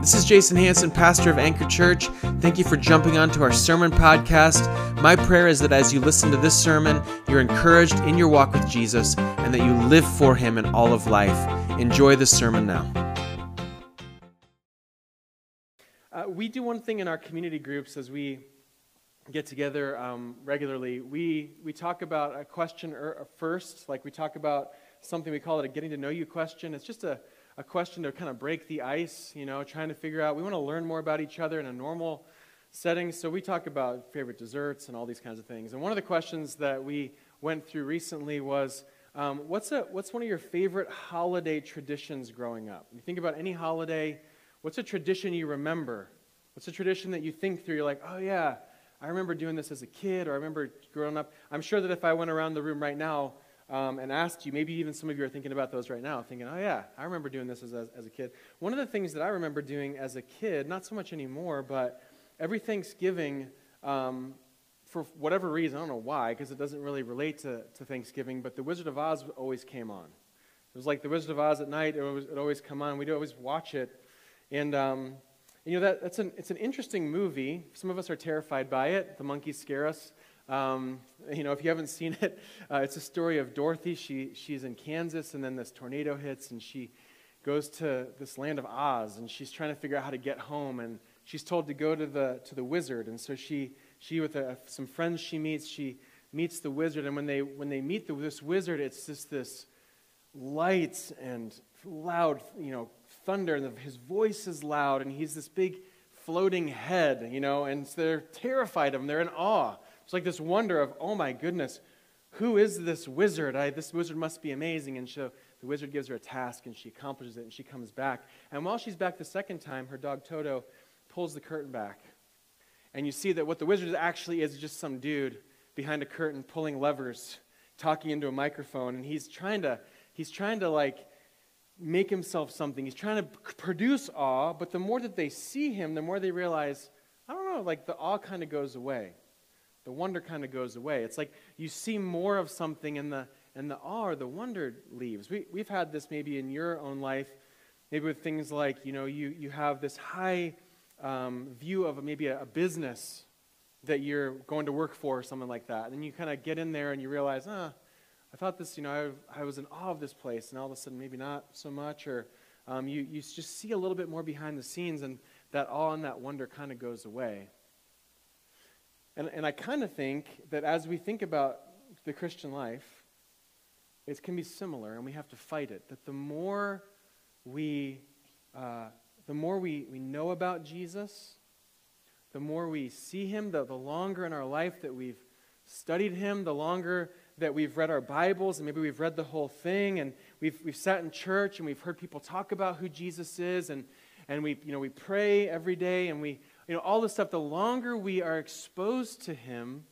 This is Jason Hansen, pastor of Anchor Church. Thank you for jumping onto our sermon podcast. My prayer is that as you listen to this sermon, you're encouraged in your walk with Jesus and that you live for him in all of life. Enjoy the sermon now. Uh, we do one thing in our community groups as we get together um, regularly. We, we talk about a question er, first, like we talk about something we call it a getting to know you question. It's just a a question to kind of break the ice, you know, trying to figure out, we want to learn more about each other in a normal setting. So we talk about favorite desserts and all these kinds of things. And one of the questions that we went through recently was, um, what's, a, what's one of your favorite holiday traditions growing up? When you think about any holiday, what's a tradition you remember? What's a tradition that you think through? You're like, oh yeah, I remember doing this as a kid, or I remember growing up. I'm sure that if I went around the room right now, um, and asked you, maybe even some of you are thinking about those right now, thinking, oh, yeah, I remember doing this as a, as a kid. One of the things that I remember doing as a kid, not so much anymore, but every Thanksgiving, um, for whatever reason, I don't know why, because it doesn't really relate to, to Thanksgiving, but The Wizard of Oz always came on. It was like The Wizard of Oz at night, it would always come on. We'd always watch it. And, um, you know, that, that's an, it's an interesting movie. Some of us are terrified by it. The monkeys scare us. Um, you know, if you haven't seen it, uh, it's a story of Dorothy. She, she's in Kansas, and then this tornado hits, and she goes to this land of Oz, and she's trying to figure out how to get home, and she's told to go to the, to the wizard. And so she, she with a, some friends she meets, she meets the wizard, and when they, when they meet the, this wizard, it's just this lights and loud, you know, thunder, and his voice is loud, and he's this big floating head, you know, and so they're terrified of him. They're in awe. It's like this wonder of, oh my goodness, who is this wizard? I, this wizard must be amazing. And so the wizard gives her a task and she accomplishes it and she comes back. And while she's back the second time, her dog Toto pulls the curtain back. And you see that what the wizard actually is just some dude behind a curtain pulling levers, talking into a microphone. And he's trying to, he's trying to like make himself something. He's trying to produce awe, but the more that they see him, the more they realize, I don't know, like the awe kind of goes away the wonder kind of goes away. It's like you see more of something and the, and the awe the wonder leaves. We, we've had this maybe in your own life, maybe with things like, you know, you, you have this high um, view of maybe a, a, business that you're going to work for or something like that. And you kind of get in there and you realize, ah, I thought this, you know, I, I, was in awe of this place, and all of a sudden maybe not so much. Or um, you, you just see a little bit more behind the scenes, and that awe and that wonder kind of goes away. And, and I kind of think that as we think about the Christian life, it can be similar, and we have to fight it. That the more we, uh, the more we, we know about Jesus, the more we see him, the, the longer in our life that we've studied him, the longer that we've read our Bibles, and maybe we've read the whole thing, and we've, we've sat in church and we've heard people talk about who Jesus is, and, and we, you know, we pray every day, and we, you know, all this stuff, the longer we are exposed to Him,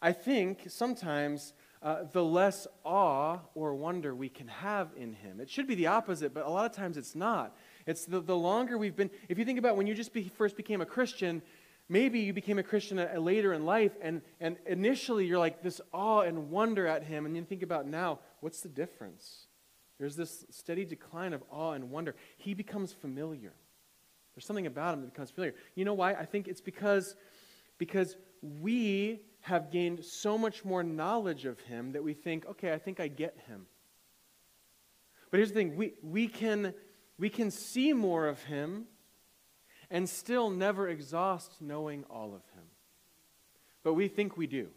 I think sometimes uh, the less awe or wonder we can have in Him. It should be the opposite, but a lot of times it's not. It's the, the longer we've been, if you think about when you just be, first became a Christian, maybe you became a Christian a, a later in life, and, and initially you're like this awe and wonder at Him, and you think about now, what's the difference? There's this steady decline of awe and wonder. He becomes familiar. There's something about him that becomes familiar. You know why? I think it's because, because we have gained so much more knowledge of him that we think, okay, I think I get him. But here's the thing we, we, can, we can see more of him and still never exhaust knowing all of him. But we think we do.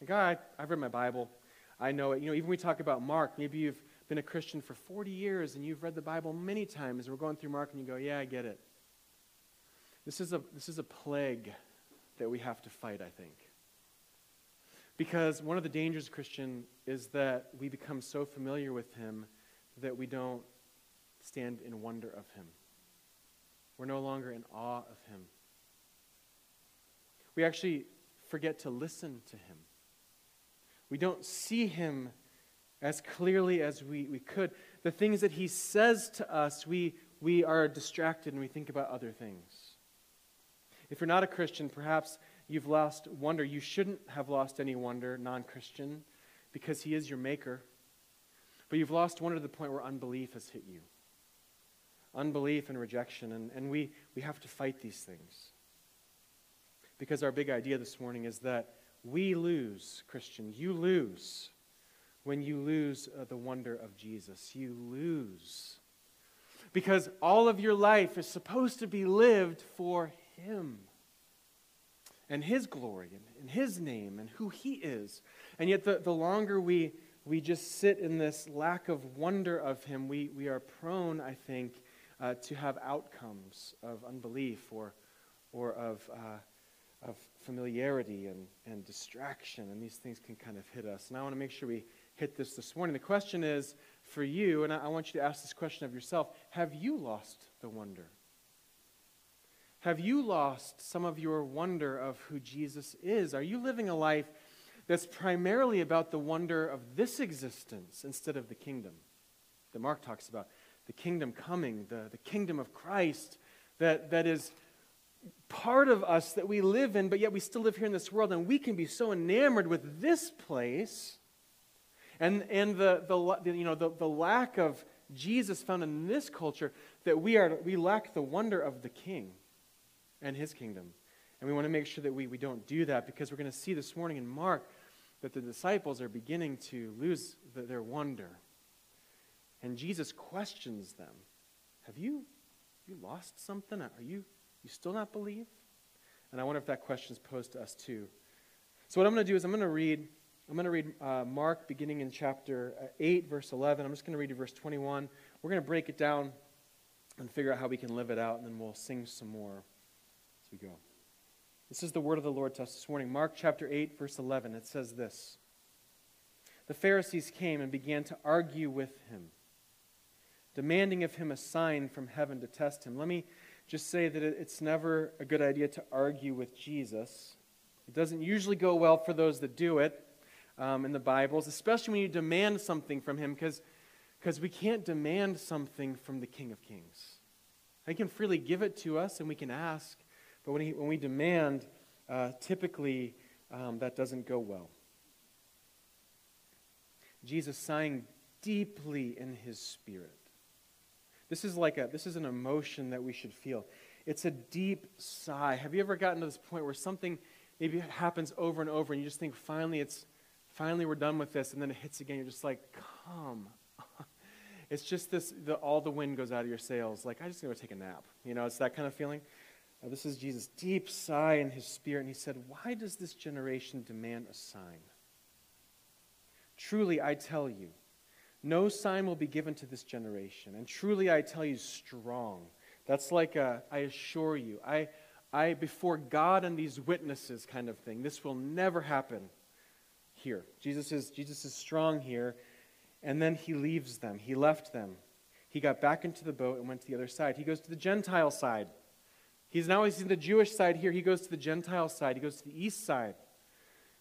Like, oh, I've read my Bible. I know it. You know, even we talk about Mark, maybe you've been a Christian for 40 years and you've read the Bible many times, and we're going through Mark and you go, yeah, I get it. This is a, this is a plague that we have to fight, I think. Because one of the dangers, Christian, is that we become so familiar with Him that we don't stand in wonder of Him. We're no longer in awe of Him. We actually forget to listen to Him. We don't see Him as clearly as we, we could. The things that He says to us, we, we are distracted and we think about other things. If you're not a Christian, perhaps you've lost wonder. You shouldn't have lost any wonder, non Christian, because He is your Maker. But you've lost wonder to the point where unbelief has hit you. unbelief and rejection. And, and we, we have to fight these things. Because our big idea this morning is that we lose, Christian, you lose when you lose uh, the wonder of Jesus. You lose. Because all of your life is supposed to be lived for Him and His glory and, and His name and who He is. And yet, the, the longer we, we just sit in this lack of wonder of Him, we, we are prone, I think, uh, to have outcomes of unbelief or, or of. Uh, of familiarity and, and distraction, and these things can kind of hit us. And I want to make sure we hit this this morning. The question is for you, and I, I want you to ask this question of yourself Have you lost the wonder? Have you lost some of your wonder of who Jesus is? Are you living a life that's primarily about the wonder of this existence instead of the kingdom that Mark talks about? The kingdom coming, the, the kingdom of Christ that, that is part of us that we live in, but yet we still live here in this world, and we can be so enamored with this place and, and the, the, you know, the, the lack of Jesus found in this culture that we, are, we lack the wonder of the king and his kingdom. And we want to make sure that we, we don't do that because we're going to see this morning in Mark that the disciples are beginning to lose the, their wonder. And Jesus questions them Have you, you lost something? Are you you still not believe? And I wonder if that question is posed to us too. So what I'm going to do is I'm going to read. I'm going to read uh, Mark beginning in chapter uh, 8, verse 11. I'm just going to read you verse 21. We're going to break it down and figure out how we can live it out, and then we'll sing some more we go. This is the word of the Lord to us this morning. Mark chapter 8, verse 11. It says this The Pharisees came and began to argue with him, demanding of him a sign from heaven to test him. Let me just say that it's never a good idea to argue with Jesus. It doesn't usually go well for those that do it um, in the Bibles, especially when you demand something from Him, because we can't demand something from the King of Kings. He can freely give it to us and we can ask, but when, he, when we demand, uh, typically um, that doesn't go well. Jesus sighing deeply in his spirit this is like a this is an emotion that we should feel. It's a deep sigh. Have you ever gotten to this point where something maybe happens over and over and you just think finally it's finally we're done with this and then it hits again you're just like come it's just this the, all the wind goes out of your sails like i just going to take a nap you know it's that kind of feeling uh, this is jesus deep sigh in his spirit and he said why does this generation demand a sign truly i tell you no sign will be given to this generation. And truly I tell you, strong. That's like a, I assure you, I, I, before God and these witnesses kind of thing. This will never happen here. Jesus is, Jesus is strong here. And then he leaves them. He left them. He got back into the boat and went to the other side. He goes to the Gentile side. He's now he's in the Jewish side here. He goes to the Gentile side. He goes to the east side.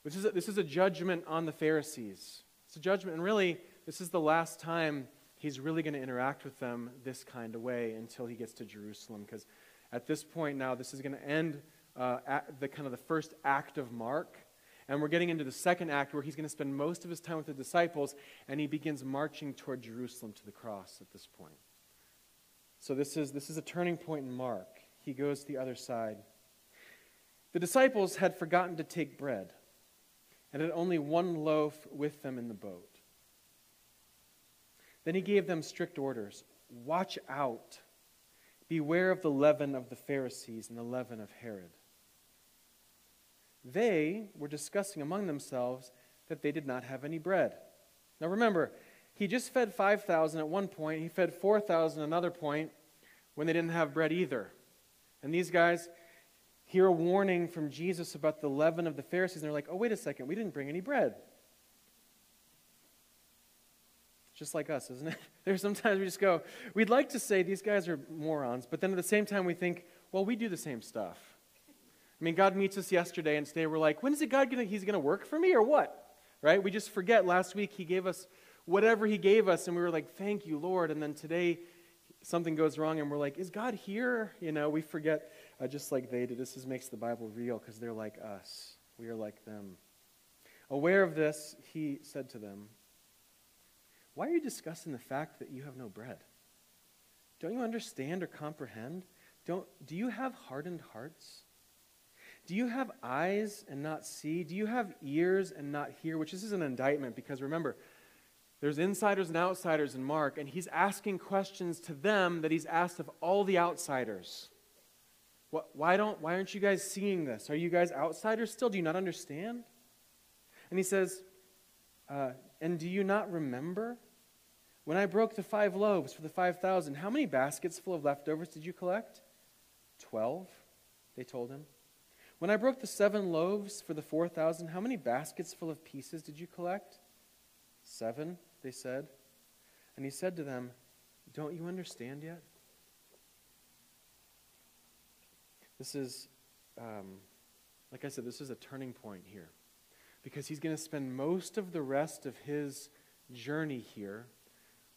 This is a, this is a judgment on the Pharisees. It's a judgment. And really, this is the last time he's really going to interact with them this kind of way until he gets to Jerusalem. Because at this point now, this is going to end uh, the kind of the first act of Mark. And we're getting into the second act where he's going to spend most of his time with the disciples, and he begins marching toward Jerusalem to the cross at this point. So this is, this is a turning point in Mark. He goes to the other side. The disciples had forgotten to take bread and had only one loaf with them in the boat. Then he gave them strict orders Watch out. Beware of the leaven of the Pharisees and the leaven of Herod. They were discussing among themselves that they did not have any bread. Now remember, he just fed 5,000 at one point, he fed 4,000 another point when they didn't have bread either. And these guys hear a warning from Jesus about the leaven of the Pharisees, and they're like, oh, wait a second, we didn't bring any bread just like us, isn't it? There's sometimes we just go, we'd like to say these guys are morons, but then at the same time we think, well, we do the same stuff. I mean, God meets us yesterday, and today we're like, when is it God gonna, He's going to work for me or what? Right? We just forget last week He gave us whatever He gave us, and we were like, thank you, Lord. And then today something goes wrong, and we're like, is God here? You know, we forget uh, just like they did. This is, makes the Bible real because they're like us. We are like them. Aware of this, He said to them, why are you discussing the fact that you have no bread? Don't you understand or comprehend? Don't, do you have hardened hearts? Do you have eyes and not see? Do you have ears and not hear? Which this is an indictment because remember, there's insiders and outsiders in Mark, and he's asking questions to them that he's asked of all the outsiders. What, why, don't, why aren't you guys seeing this? Are you guys outsiders still? Do you not understand? And he says, uh, And do you not remember? When I broke the five loaves for the 5,000, how many baskets full of leftovers did you collect? Twelve, they told him. When I broke the seven loaves for the 4,000, how many baskets full of pieces did you collect? Seven, they said. And he said to them, Don't you understand yet? This is, um, like I said, this is a turning point here. Because he's going to spend most of the rest of his journey here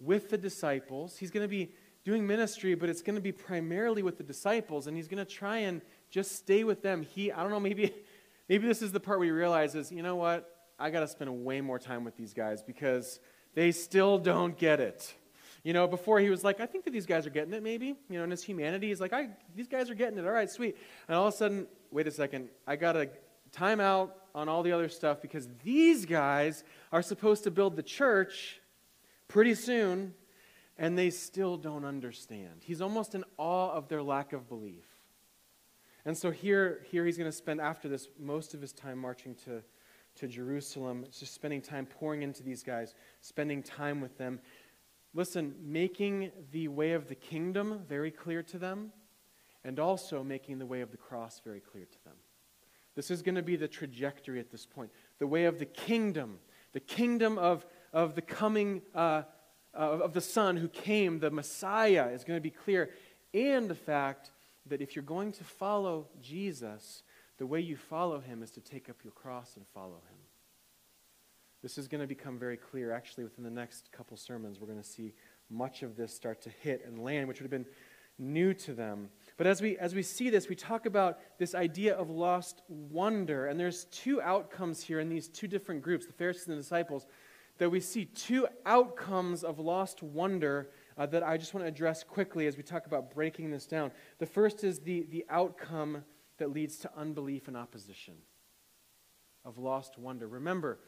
with the disciples. He's going to be doing ministry, but it's going to be primarily with the disciples, and he's going to try and just stay with them. He, I don't know, maybe, maybe this is the part where he realizes, you know what? I got to spend way more time with these guys because they still don't get it. You know, before he was like, I think that these guys are getting it, maybe. You know, in his humanity, he's like, I, these guys are getting it. All right, sweet. And all of a sudden, wait a second, I got to time out on all the other stuff because these guys are supposed to build the church pretty soon, and they still don't understand. He's almost in awe of their lack of belief. And so here, here he's going to spend, after this, most of his time marching to, to Jerusalem, it's just spending time pouring into these guys, spending time with them. Listen, making the way of the kingdom very clear to them, and also making the way of the cross very clear to them. This is going to be the trajectory at this point. The way of the kingdom, the kingdom of, of the coming, uh, uh, of the Son who came, the Messiah, is going to be clear. And the fact that if you're going to follow Jesus, the way you follow him is to take up your cross and follow him. This is going to become very clear. Actually, within the next couple sermons, we're going to see much of this start to hit and land, which would have been new to them. But as we, as we see this, we talk about this idea of lost wonder. And there's two outcomes here in these two different groups, the Pharisees and the disciples, that we see two outcomes of lost wonder uh, that I just want to address quickly as we talk about breaking this down. The first is the, the outcome that leads to unbelief and opposition of lost wonder. Remember,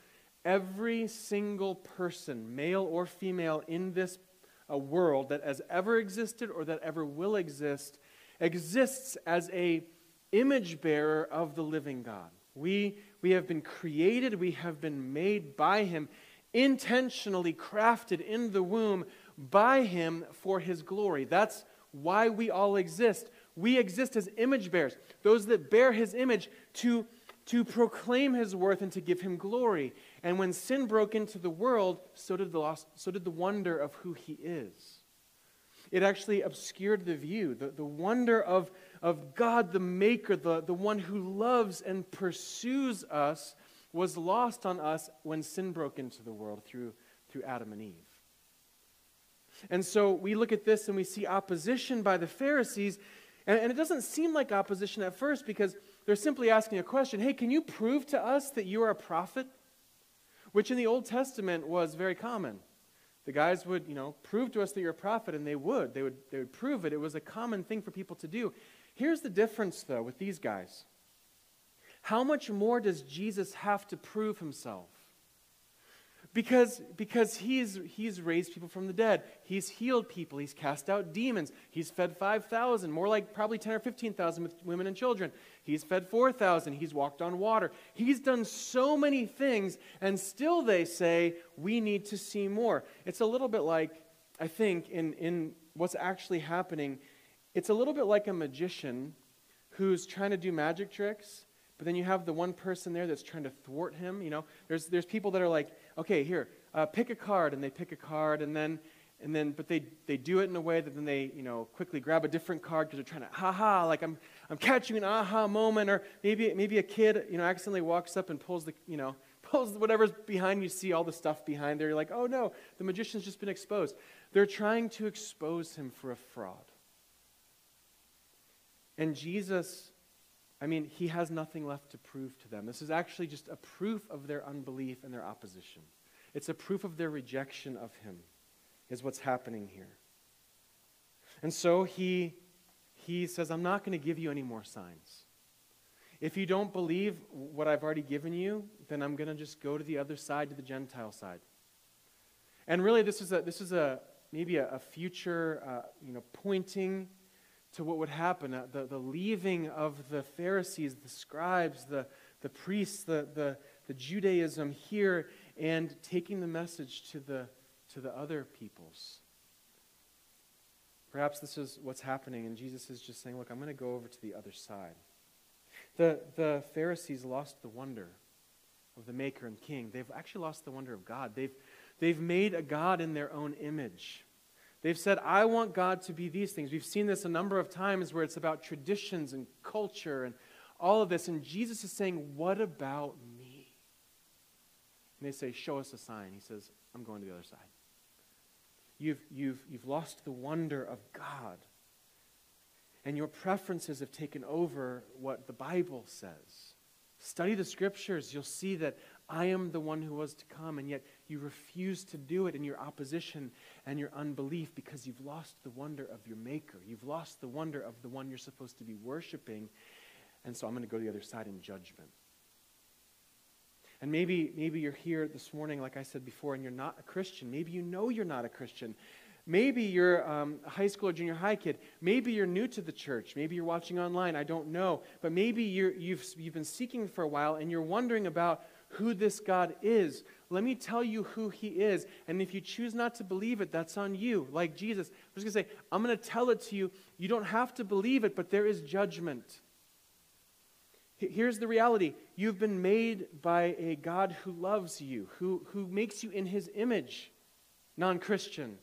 every single person, male or female, in this uh, world that has ever existed or that ever will exist, exists as a image bearer of the living God. We, we have been created, we have been made by Him, intentionally crafted in the womb by Him for His glory. That's why we all exist. We exist as image bearers, those that bear His image to, to proclaim His worth and to give Him glory. And when sin broke into the world, so did the, lost, so did the wonder of who He is. It actually obscured the view, the, the wonder of, of God the Maker, the, the one who loves and pursues us, was lost on us when sin broke into the world through, through Adam and Eve. And so we look at this and we see opposition by the Pharisees, and, and, it doesn't seem like opposition at first because they're simply asking a question Hey, can you prove to us that you are a prophet? Which in the Old Testament was very common. The guys would, you know, prove to us that you're a prophet, and they would. They would, they would prove it. It was a common thing for people to do. Here's the difference, though, with these guys. How much more does Jesus have to prove himself? Because, because he's, he's raised people from the dead. He's healed people. He's cast out demons. He's fed 5,000, more like probably 10 or 15,000 with women and children. He's fed 4,000. He's walked on water. He's done so many things, and still they say, we need to see more. It's a little bit like, I think, in, in what's actually happening, it's a little bit like a magician who's trying to do magic tricks but then you have the one person there that's trying to thwart him. You know, there's, there's people that are like, okay, here, uh, pick a card, and they pick a card, and then, and then, but they, they do it in a way that then they, you know, quickly grab a different card because they're trying to, ha ha, like I'm, I'm catching an aha moment, or maybe, maybe a kid, you know, accidentally walks up and pulls the, you know, pulls whatever's behind you, see all the stuff behind there. You're like, oh no, the magician's just been exposed. They're trying to expose him for a fraud. And Jesus I mean, he has nothing left to prove to them. This is actually just a proof of their unbelief and their opposition. It's a proof of their rejection of him, is what's happening here. And so he, he says, I'm not going to give you any more signs. If you don't believe what I've already given you, then I'm going to just go to the other side, to the Gentile side. And really, this is a, this is a maybe a, a future, uh, you know, pointing to what would happen, uh, the, the leaving of the Pharisees, the scribes, the, the priests, the, the, the Judaism here, and taking the message to the, to the other peoples. Perhaps this is what's happening, and Jesus is just saying, Look, I'm going to go over to the other side. The, the Pharisees lost the wonder of the Maker and King. They've actually lost the wonder of God. They've, they've made a God in their own image. They've said, I want God to be these things. We've seen this a number of times where it's about traditions and culture and all of this. And Jesus is saying, What about me? And they say, Show us a sign. He says, I'm going to the other side. You've, you've, you've lost the wonder of God. And your preferences have taken over what the Bible says. Study the scriptures. You'll see that I am the one who was to come, and yet you refuse to do it in your opposition and your unbelief because you've lost the wonder of your Maker. You've lost the wonder of the one you're supposed to be worshiping. And so I'm going to go to the other side in judgment. And maybe, maybe you're here this morning, like I said before, and you're not a Christian. Maybe you know you're not a Christian. Maybe you're um, a high school or junior high kid. Maybe you're new to the church. Maybe you're watching online. I don't know. But maybe you you've, you've been seeking for a while and you're wondering about who this God is. Let me tell you who he is. And if you choose not to believe it, that's on you. Like Jesus. I'm just going to say, I'm going to tell it to you. You don't have to believe it, but there is judgment. Here's the reality you've been made by a God who loves you, who, who makes you in his image, non Christian.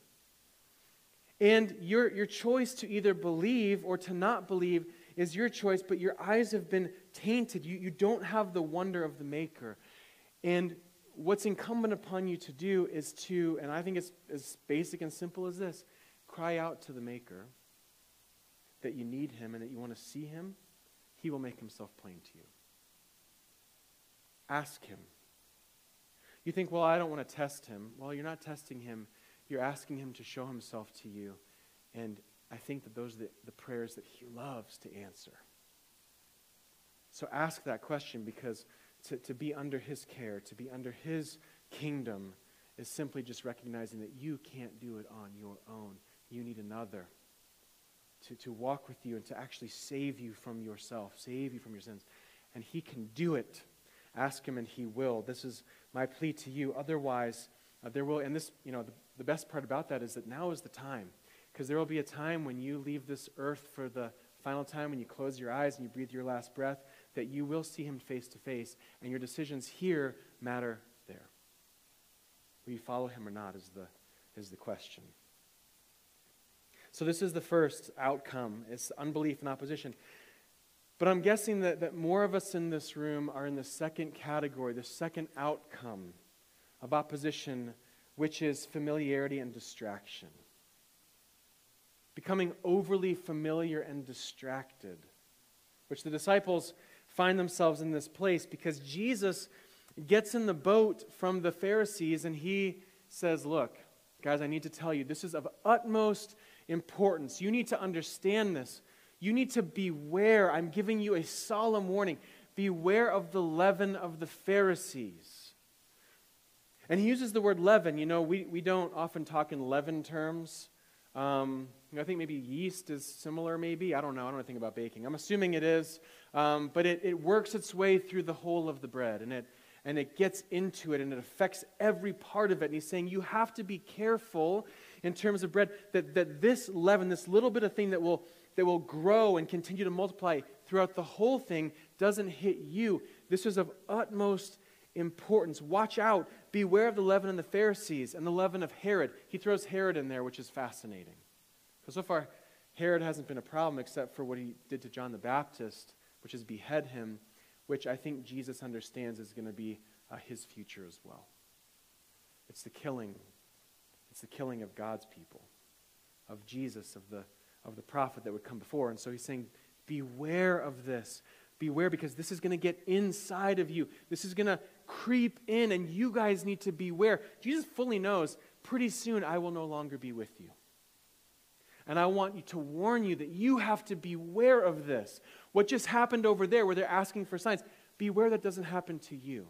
And your, your choice to either believe or to not believe is your choice, but your eyes have been tainted. You, you don't have the wonder of the Maker. And what's incumbent upon you to do is to, and I think it's as basic and simple as this cry out to the Maker that you need Him and that you want to see Him he will make himself plain to you. Ask him. You think, well, I don't want to test him. Well, you're not testing him, you're asking him to show himself to you. And I think that those are the, the prayers that he loves to answer. So ask that question because to, to be under his care, to be under his kingdom, is simply just recognizing that you can't do it on your own. You need another to, to walk with you and to actually save you from yourself, save you from your sins. And He can do it. Ask Him and He will. This is my plea to you. Otherwise, uh, there will, and this, you know, the, the best part about that is that now is the time. Because there will be a time when you leave this earth for the final time, when you close your eyes and you breathe your last breath, that you will see Him face to face, and your decisions here matter there. Will you follow Him or not, is the, is the question. So, this is the first outcome it's unbelief and opposition. But I'm guessing that, that more of us in this room are in the second category, the second outcome of opposition, which is familiarity and distraction. Becoming overly familiar and distracted, which the disciples find themselves in this place because Jesus gets in the boat from the Pharisees and he says, Look, guys, I need to tell you, this is of utmost importance. You need to understand this. You need to beware. I'm giving you a solemn warning. Beware of the leaven of the Pharisees. And he uses the word leaven. You know, we, we don't often talk in leaven terms. Um, I think maybe yeast is similar, maybe. I don't know. I don't anything about baking. I'm assuming it is. Um, but it, it works its way through the whole of the bread, and it, and it gets into it, and it affects every part of it. And he's saying you have to be careful in terms of bread, that, that this leaven, this little bit of thing that will, that will grow and continue to multiply throughout the whole thing, doesn't hit you. This is of utmost importance. Watch out. Beware of the leaven of the Pharisees and the leaven of Herod. He throws Herod in there, which is fascinating. Because so far, Herod hasn't been a problem except for what he did to John the Baptist, which is behead him, which I think Jesus understands is going to be uh, his future as well. It's the killing it's the killing of God's people, of Jesus, of the, of the prophet that would come before. And so he's saying, Beware of this. Beware because this is going to get inside of you. This is going to creep in, and you guys need to beware. Jesus fully knows pretty soon I will no longer be with you. And I want you to warn you that you have to beware of this. What just happened over there where they're asking for signs, beware that doesn't happen to you.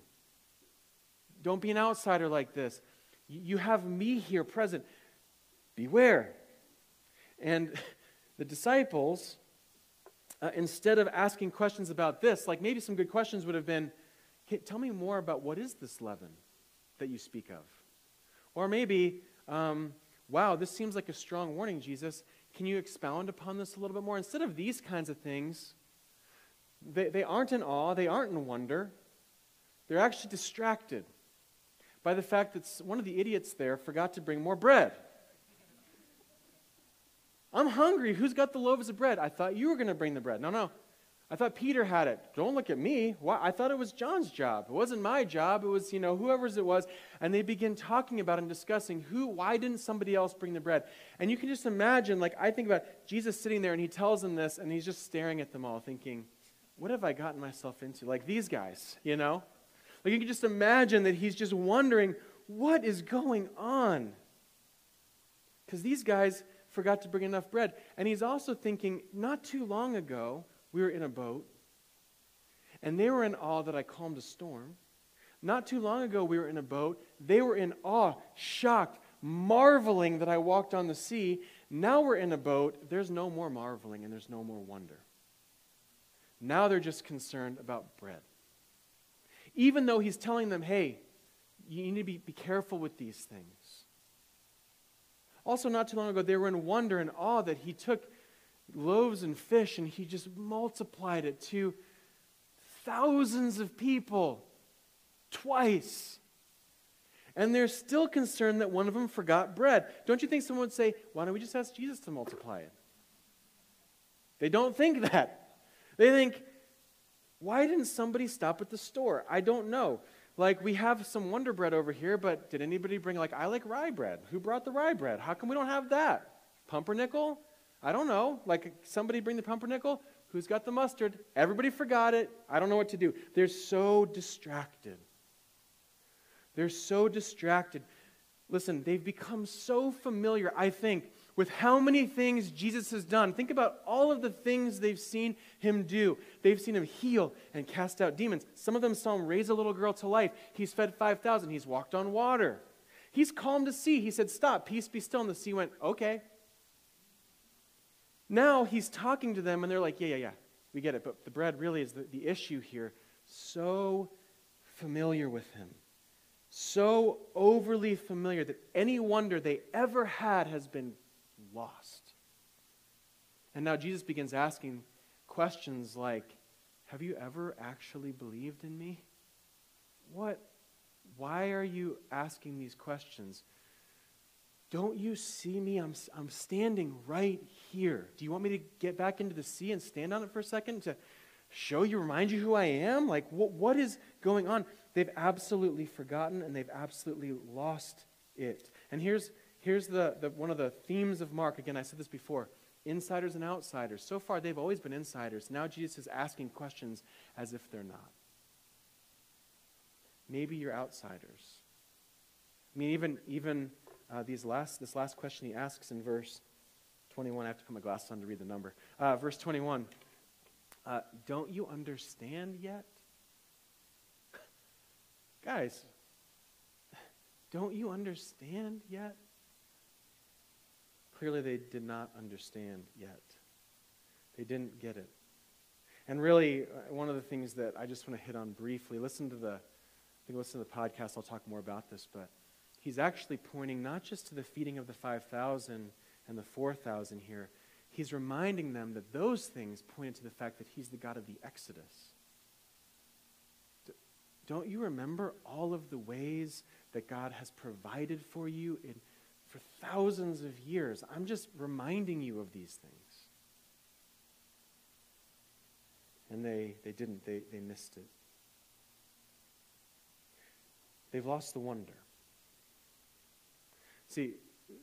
Don't be an outsider like this. You have me here present. Beware. And the disciples, uh, instead of asking questions about this, like maybe some good questions would have been hey, tell me more about what is this leaven that you speak of? Or maybe, um, wow, this seems like a strong warning, Jesus. Can you expound upon this a little bit more? Instead of these kinds of things, they, they aren't in awe, they aren't in wonder, they're actually distracted by the fact that one of the idiots there forgot to bring more bread. I'm hungry. Who's got the loaves of bread? I thought you were going to bring the bread. No, no. I thought Peter had it. Don't look at me. Why? I thought it was John's job. It wasn't my job. It was, you know, whoever's it was. And they begin talking about and discussing who, why didn't somebody else bring the bread? And you can just imagine, like, I think about Jesus sitting there and he tells them this and he's just staring at them all thinking, what have I gotten myself into? Like these guys, you know? Like you can just imagine that he's just wondering, what is going on? Because these guys forgot to bring enough bread. And he's also thinking, not too long ago, we were in a boat, and they were in awe that I calmed a storm. Not too long ago, we were in a boat. They were in awe, shocked, marveling that I walked on the sea. Now we're in a boat. There's no more marveling and there's no more wonder. Now they're just concerned about bread. Even though he's telling them, hey, you need to be, be careful with these things. Also, not too long ago, they were in wonder and awe that he took loaves and fish and he just multiplied it to thousands of people twice. And they're still concerned that one of them forgot bread. Don't you think someone would say, why don't we just ask Jesus to multiply it? They don't think that. They think, why didn't somebody stop at the store? I don't know. Like, we have some Wonder Bread over here, but did anybody bring, like, I like rye bread? Who brought the rye bread? How come we don't have that? Pumpernickel? I don't know. Like, somebody bring the pumpernickel? Who's got the mustard? Everybody forgot it. I don't know what to do. They're so distracted. They're so distracted. Listen, they've become so familiar, I think, with how many things Jesus has done. Think about all of the things they've seen him do. They've seen him heal and cast out demons. Some of them saw him raise a little girl to life. He's fed 5,000. He's walked on water. He's calmed the sea. He said, Stop, peace be still. And the sea went, Okay. Now he's talking to them, and they're like, Yeah, yeah, yeah, we get it. But the bread really is the, the issue here. So familiar with him so overly familiar that any wonder they ever had has been lost. And now Jesus begins asking questions like Have you ever actually believed in me? What? Why are you asking these questions? Don't you see me? I'm, I'm standing right here. Do you want me to get back into the sea and stand on it for a second to show you, remind you who I am? Like, what, what is going on? They've absolutely forgotten and they've absolutely lost it. And here's, here's the, the, one of the themes of Mark. Again, I said this before insiders and outsiders. So far, they've always been insiders. Now, Jesus is asking questions as if they're not. Maybe you're outsiders. I mean, even, even uh, these last, this last question he asks in verse 21. I have to put my glasses on to read the number. Uh, verse 21. Uh, don't you understand yet? Guys, don't you understand yet? Clearly, they did not understand yet. They didn't get it. And really, uh, one of the things that I just want to hit on briefly listen to the, I think listen to the podcast, I'll talk more about this, but he's actually pointing not just to the feeding of the 5,000 and the 4,000 here, he's reminding them that those things pointed to the fact that he's the God of the Exodus. Don't you remember all of the ways that God has provided for you in, for thousands of years? I'm just reminding you of these things. And they, they didn't, they, they missed it. They've lost the wonder. See,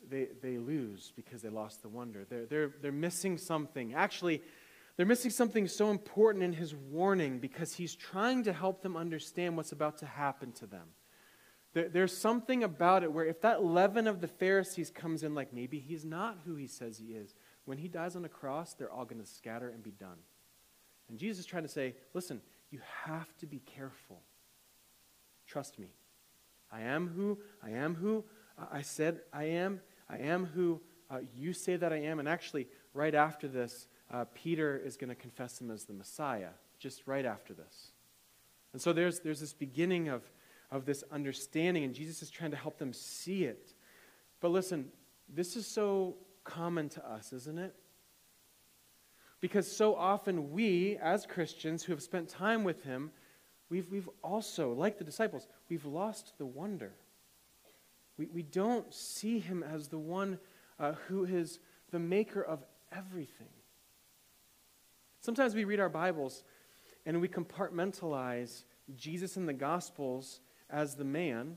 they, they lose because they lost the wonder. They're, they're, they're missing something. Actually, they're missing something so important in his warning because he's trying to help them understand what's about to happen to them. There, there's something about it where if that leaven of the Pharisees comes in, like maybe he's not who he says he is, when he dies on the cross, they're all going to scatter and be done. And Jesus is trying to say, listen, you have to be careful. Trust me. I am who I am who I said I am. I am who uh, you say that I am. And actually, right after this, uh, Peter is going to confess him as the Messiah, just right after this. And so there's, there's this beginning of, of this understanding, and Jesus is trying to help them see it. But listen, this is so common to us, isn't it? Because so often we, as Christians who have spent time with him, we've, we've also, like the disciples, we've lost the wonder. We, we don't see him as the one uh, who is the maker of everything. Sometimes we read our Bibles and we compartmentalize Jesus in the Gospels as the man,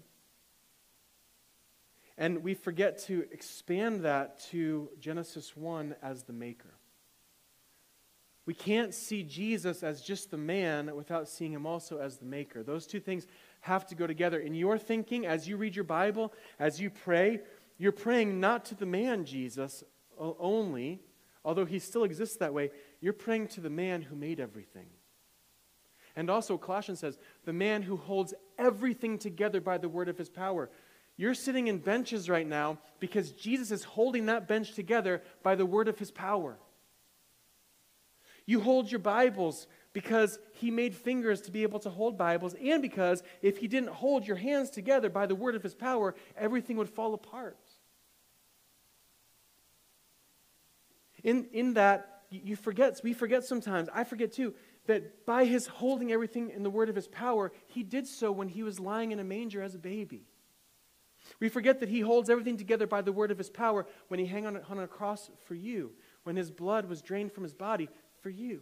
and we forget to expand that to Genesis 1 as the maker. We can't see Jesus as just the man without seeing him also as the maker. Those two things have to go together. In your thinking, as you read your Bible, as you pray, you're praying not to the man Jesus only, although he still exists that way. You're praying to the man who made everything. And also, Colossians says, the man who holds everything together by the word of his power. You're sitting in benches right now because Jesus is holding that bench together by the word of his power. You hold your Bibles because he made fingers to be able to hold Bibles, and because if he didn't hold your hands together by the word of his power, everything would fall apart. In, in that, you forget, we forget sometimes, I forget too, that by his holding everything in the word of his power, he did so when he was lying in a manger as a baby. We forget that he holds everything together by the word of his power when he hung on, on a cross for you, when his blood was drained from his body for you.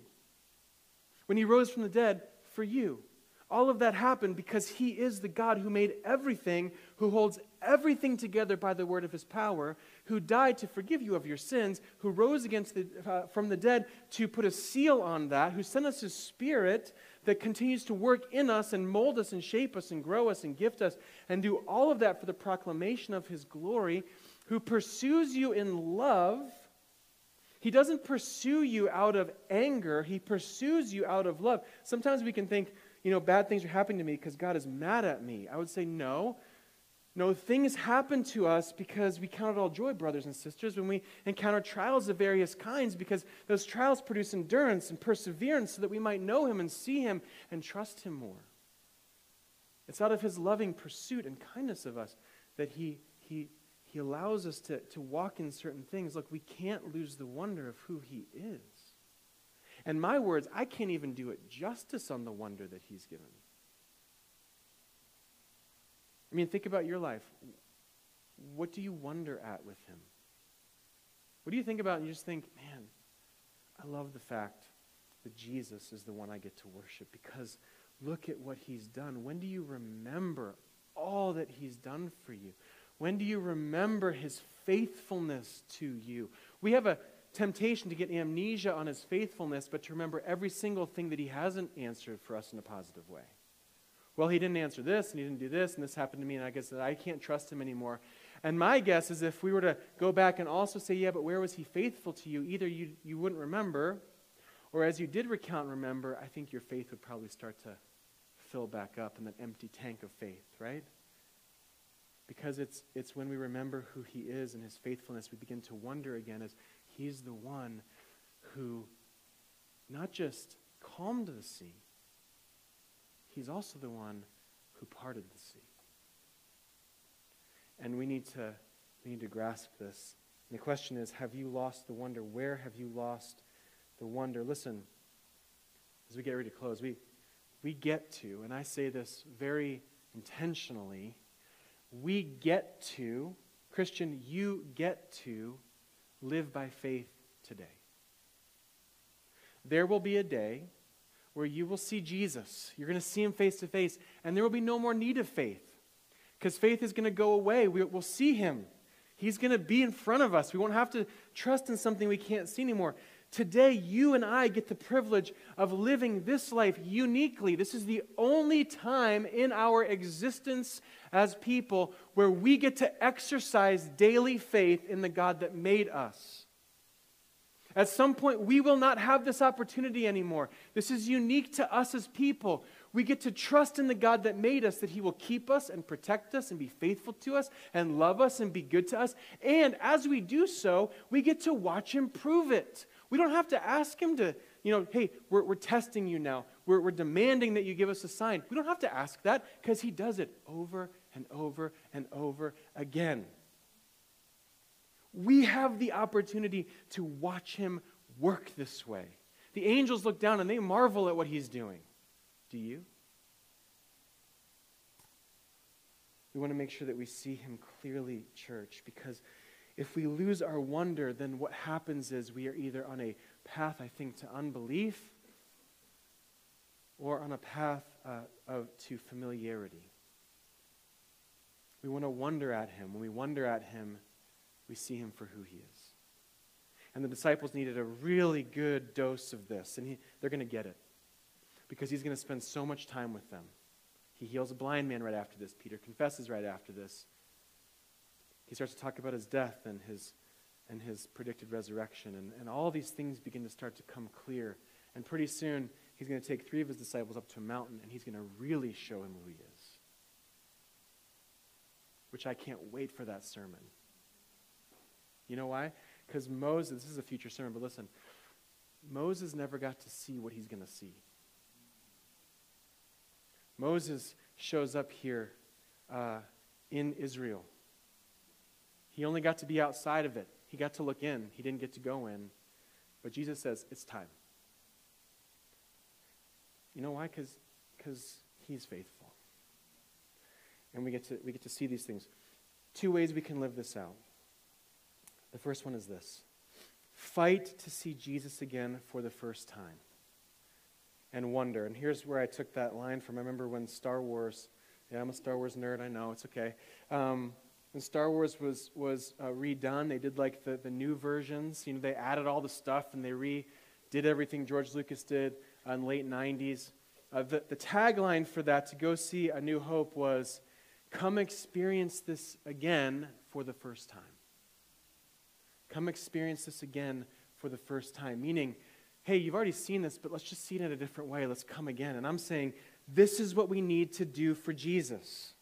When he rose from the dead, for you. All of that happened because he is the God who made everything, who holds everything together by the word of his power, who died to forgive you of your sins, who rose against the, uh, from the dead to put a seal on that, who sent us his spirit that continues to work in us and mold us and shape us and grow us and gift us and do all of that for the proclamation of his glory, who pursues you in love he doesn't pursue you out of anger, He pursues you out of love. Sometimes we can think, you know, bad things are happening to me because God is mad at me. I would say, no. No, things happen to us because we count it all joy, brothers and sisters, when we encounter trials of various kinds, because those trials produce endurance and perseverance so that we might know Him and see Him and trust Him more. It's out of His loving pursuit and kindness of us that He, he he allows us to, to walk in certain things. Look, we can't lose the wonder of who He is. And my words, I can't even do it justice on the wonder that He's given. I mean, think about your life. What do you wonder at with Him? What do you think about and you just think, man, I love the fact that Jesus is the one I get to worship because look at what He's done. When do you remember all that He's done for you? When do you remember his faithfulness to you? We have a temptation to get amnesia on his faithfulness, but to remember every single thing that he hasn't answered for us in a positive way. Well, he didn't answer this, and he didn't do this, and this happened to me, and I guess that I can't trust him anymore. And my guess is if we were to go back and also say, yeah, but where was he faithful to you? Either you, you wouldn't remember, or as you did recount remember, I think your faith would probably start to fill back up in that empty tank of faith, right? Because it's, it's when we remember who he is and his faithfulness, we begin to wonder again as he's the one who not just calmed the sea, he's also the one who parted the sea. And we need to, we need to grasp this. And the question is have you lost the wonder? Where have you lost the wonder? Listen, as we get ready to close, we, we get to, and I say this very intentionally, we get to, Christian, you get to live by faith today. There will be a day where you will see Jesus. You're going to see him face to face, and there will be no more need of faith because faith is going to go away. We, will see him. He's going to be in front of us. We won't have to trust in something we can't see anymore. Today, you and I get the privilege of living this life uniquely. This is the only time in our existence as people where we get to exercise daily faith in the God that made us. At some point, we will not have this opportunity anymore. This is unique to us as people. We get to trust in the God that made us, that He will keep us and protect us and be faithful to us and love us and be good to us. And as we do so, we get to watch Him prove it. We don't have to ask Him to, you know, hey, we're, we're testing you now. We're, we're demanding that you give us a sign. We don't have to ask that because He does it over and over and over again. We have the opportunity to watch Him work this way. The angels look down and they marvel at what He's doing. Do you? We want to make sure that we see Him clearly, church, because if we lose our wonder, then what happens is we are either on a path, I think, to unbelief or on a path uh, of, to familiarity. We want to wonder at him. When we wonder at him, we see him for who he is. And the disciples needed a really good dose of this, and he, they're going to get it because he's going to spend so much time with them. He heals a blind man right after this. Peter confesses right after this. He starts to talk about his death and his, and his predicted resurrection. And, and all these things begin to start to come clear. And pretty soon, he's going to take three of his disciples up to a mountain and he's going to really show him who he is. Which I can't wait for that sermon. You know why? Because Moses, this is a future sermon, but listen, Moses never got to see what he's going to see. Moses shows up here uh, in Israel. He only got to be outside of it. He got to look in. He didn't get to go in. But Jesus says, it's time. You know why? Because he's faithful. And we get, to, we get to see these things. Two ways we can live this out. The first one is this fight to see Jesus again for the first time and wonder. And here's where I took that line from. I remember when Star Wars, yeah, I'm a Star Wars nerd, I know, it's okay. Um, when Star Wars was, was uh, redone, they did like the, the new versions. You know, they added all the stuff and they redid everything George Lucas did in the late 90s. Uh, the, the tagline for that to go see A New Hope was, Come experience this again for the first time. Come experience this again for the first time. Meaning, hey, you've already seen this, but let's just see it in a different way. Let's come again. And I'm saying, this is what we need to do for Jesus.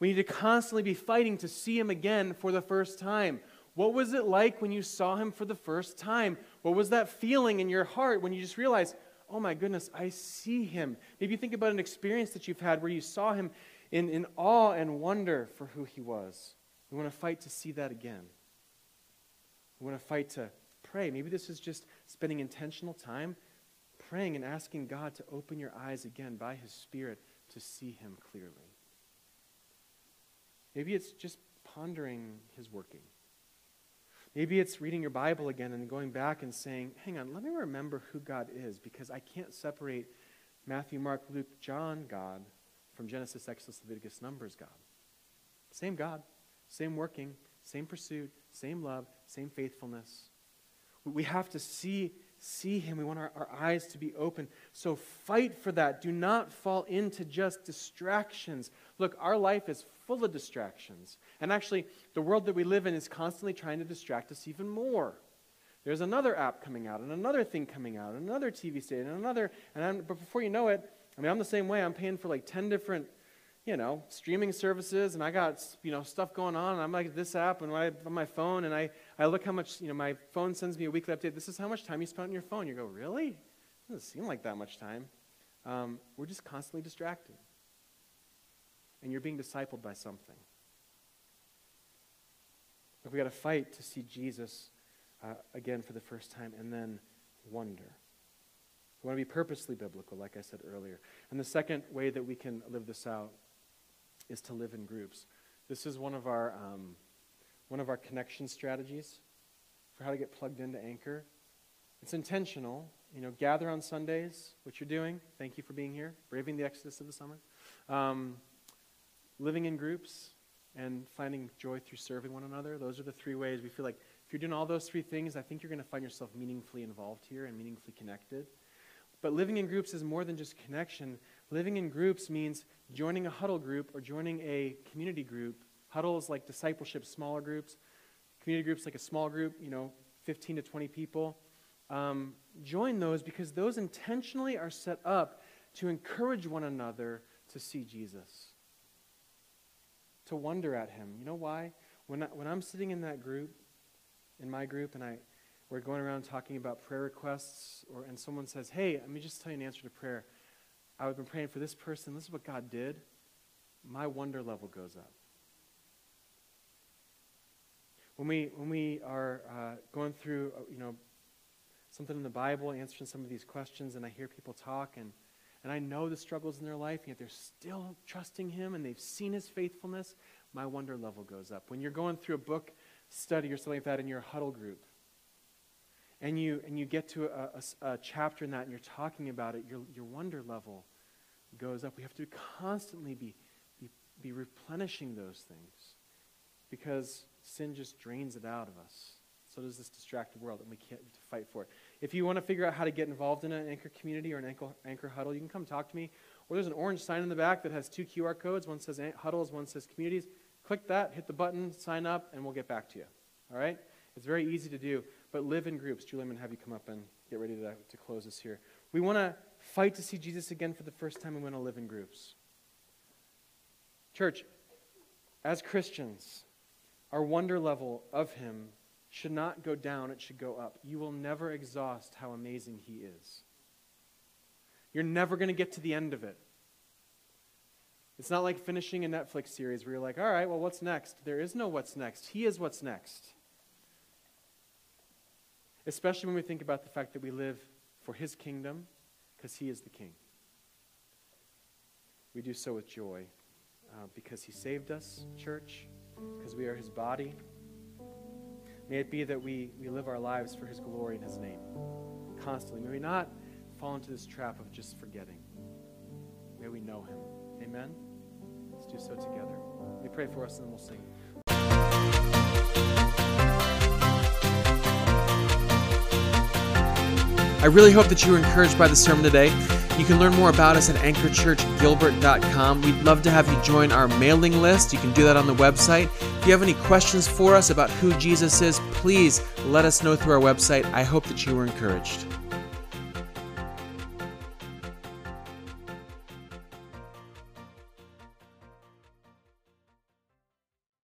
We need to constantly be fighting to see him again for the first time. What was it like when you saw him for the first time? What was that feeling in your heart when you just realized, oh my goodness, I see him. Maybe think about an experience that you've had where you saw him in, in awe and wonder for who he was. We want to fight to see that again. We want to fight to pray. Maybe this is just spending intentional time praying and asking God to open your eyes again by his Spirit to see him clearly. Maybe it's just pondering his working. Maybe it's reading your Bible again and going back and saying, hang on, let me remember who God is because I can't separate Matthew, Mark, Luke, John God from Genesis, Exodus, Leviticus, Numbers God. Same God, same working, same pursuit, same love, same faithfulness. We have to see, see Him. We want our, our eyes to be open. So fight for that. Do not fall into just distractions. Look, our life is full of distractions. And actually, the world that we live in is constantly trying to distract us even more. There's another app coming out, and another thing coming out, and another TV station, and another. And I'm, but before you know it, I mean, I'm the same way. I'm paying for like 10 different, you know, streaming services, and I got, you know, stuff going on. And I'm like this app, and I, on my phone, and I, I look how much, you know, my phone sends me a weekly update. This is how much time you spent on your phone. You go, really? It doesn't seem like that much time. Um, we're just constantly distracted and you're being discipled by something. But we got to fight to see Jesus uh, again for the first time and then wonder. We want to be purposely biblical, like I said earlier. And the second way that we can live this out is to live in groups. This is one of our, um, one of our connection strategies for how to get plugged into Anchor. It's intentional. You know, gather on Sundays, what you're doing. Thank you for being here, braving the exodus of the summer. Um, living in groups and finding joy through serving one another. Those are the three ways we feel like if you're doing all those three things, I think you're going to find yourself meaningfully involved here and meaningfully connected. But living in groups is more than just connection. Living in groups means joining a huddle group or joining a community group. Huddle is like discipleship, smaller groups. Community groups like a small group, you know, 15 to 20 people. um, join those because those intentionally are set up to encourage one another to see Jesus, to wonder at him. You know why? When, I, when I'm sitting in that group, in my group, and I, we're going around talking about prayer requests, or, and someone says, Hey, let me just tell you an answer to prayer. I've been praying for this person. This is what God did. My wonder level goes up. When we, when we are uh, going through, uh, you know, something in the Bible, answering some of these questions, and I hear people talk, and, and I know the struggles in their life, yet they're still trusting Him, and they've seen His faithfulness, my wonder level goes up. When you're going through a book study or something like that in your huddle group, and you, and you get to a, a, a chapter in that and you're talking about it, your, your wonder level goes up. We have to constantly be, be, be replenishing those things because sin just drains it out of us. So does this distracted world, and we can't fight for it. If you want to figure out how to get involved in an anchor community or an anchor, anchor huddle, you can come talk to me. Or there's an orange sign in the back that has two QR codes. One says huddles, one says communities. Click that, hit the button, sign up, and we'll get back to you. All right? It's very easy to do, but live in groups. Julie, I'm going to have you come up and get ready to, to close this here. We want to fight to see Jesus again for the first time, we want to live in groups. Church, as Christians, our wonder level of Him should not go down, it should go up. You will never exhaust how amazing He is. You're never going to get to the end of it. It's not like finishing a Netflix series where you're like, all right, well, what's next? There is no what's next. He is what's next. Especially when we think about the fact that we live for His kingdom because He is the King. We do so with joy uh, because He saved us, church, because we are His body. May it be that we, we live our lives for His glory and His name constantly. May we not fall into this trap of just forgetting. May we know Him. Amen? Let's do so together. Me pray for us and then we'll sing. I really hope that you were encouraged by the sermon today. You can learn more about us at anchorchurchgilbert.com. We'd love to have you join our mailing list. You can do that on the website. If you have any questions for us about who Jesus is, please let us know through our website. I hope that you were encouraged.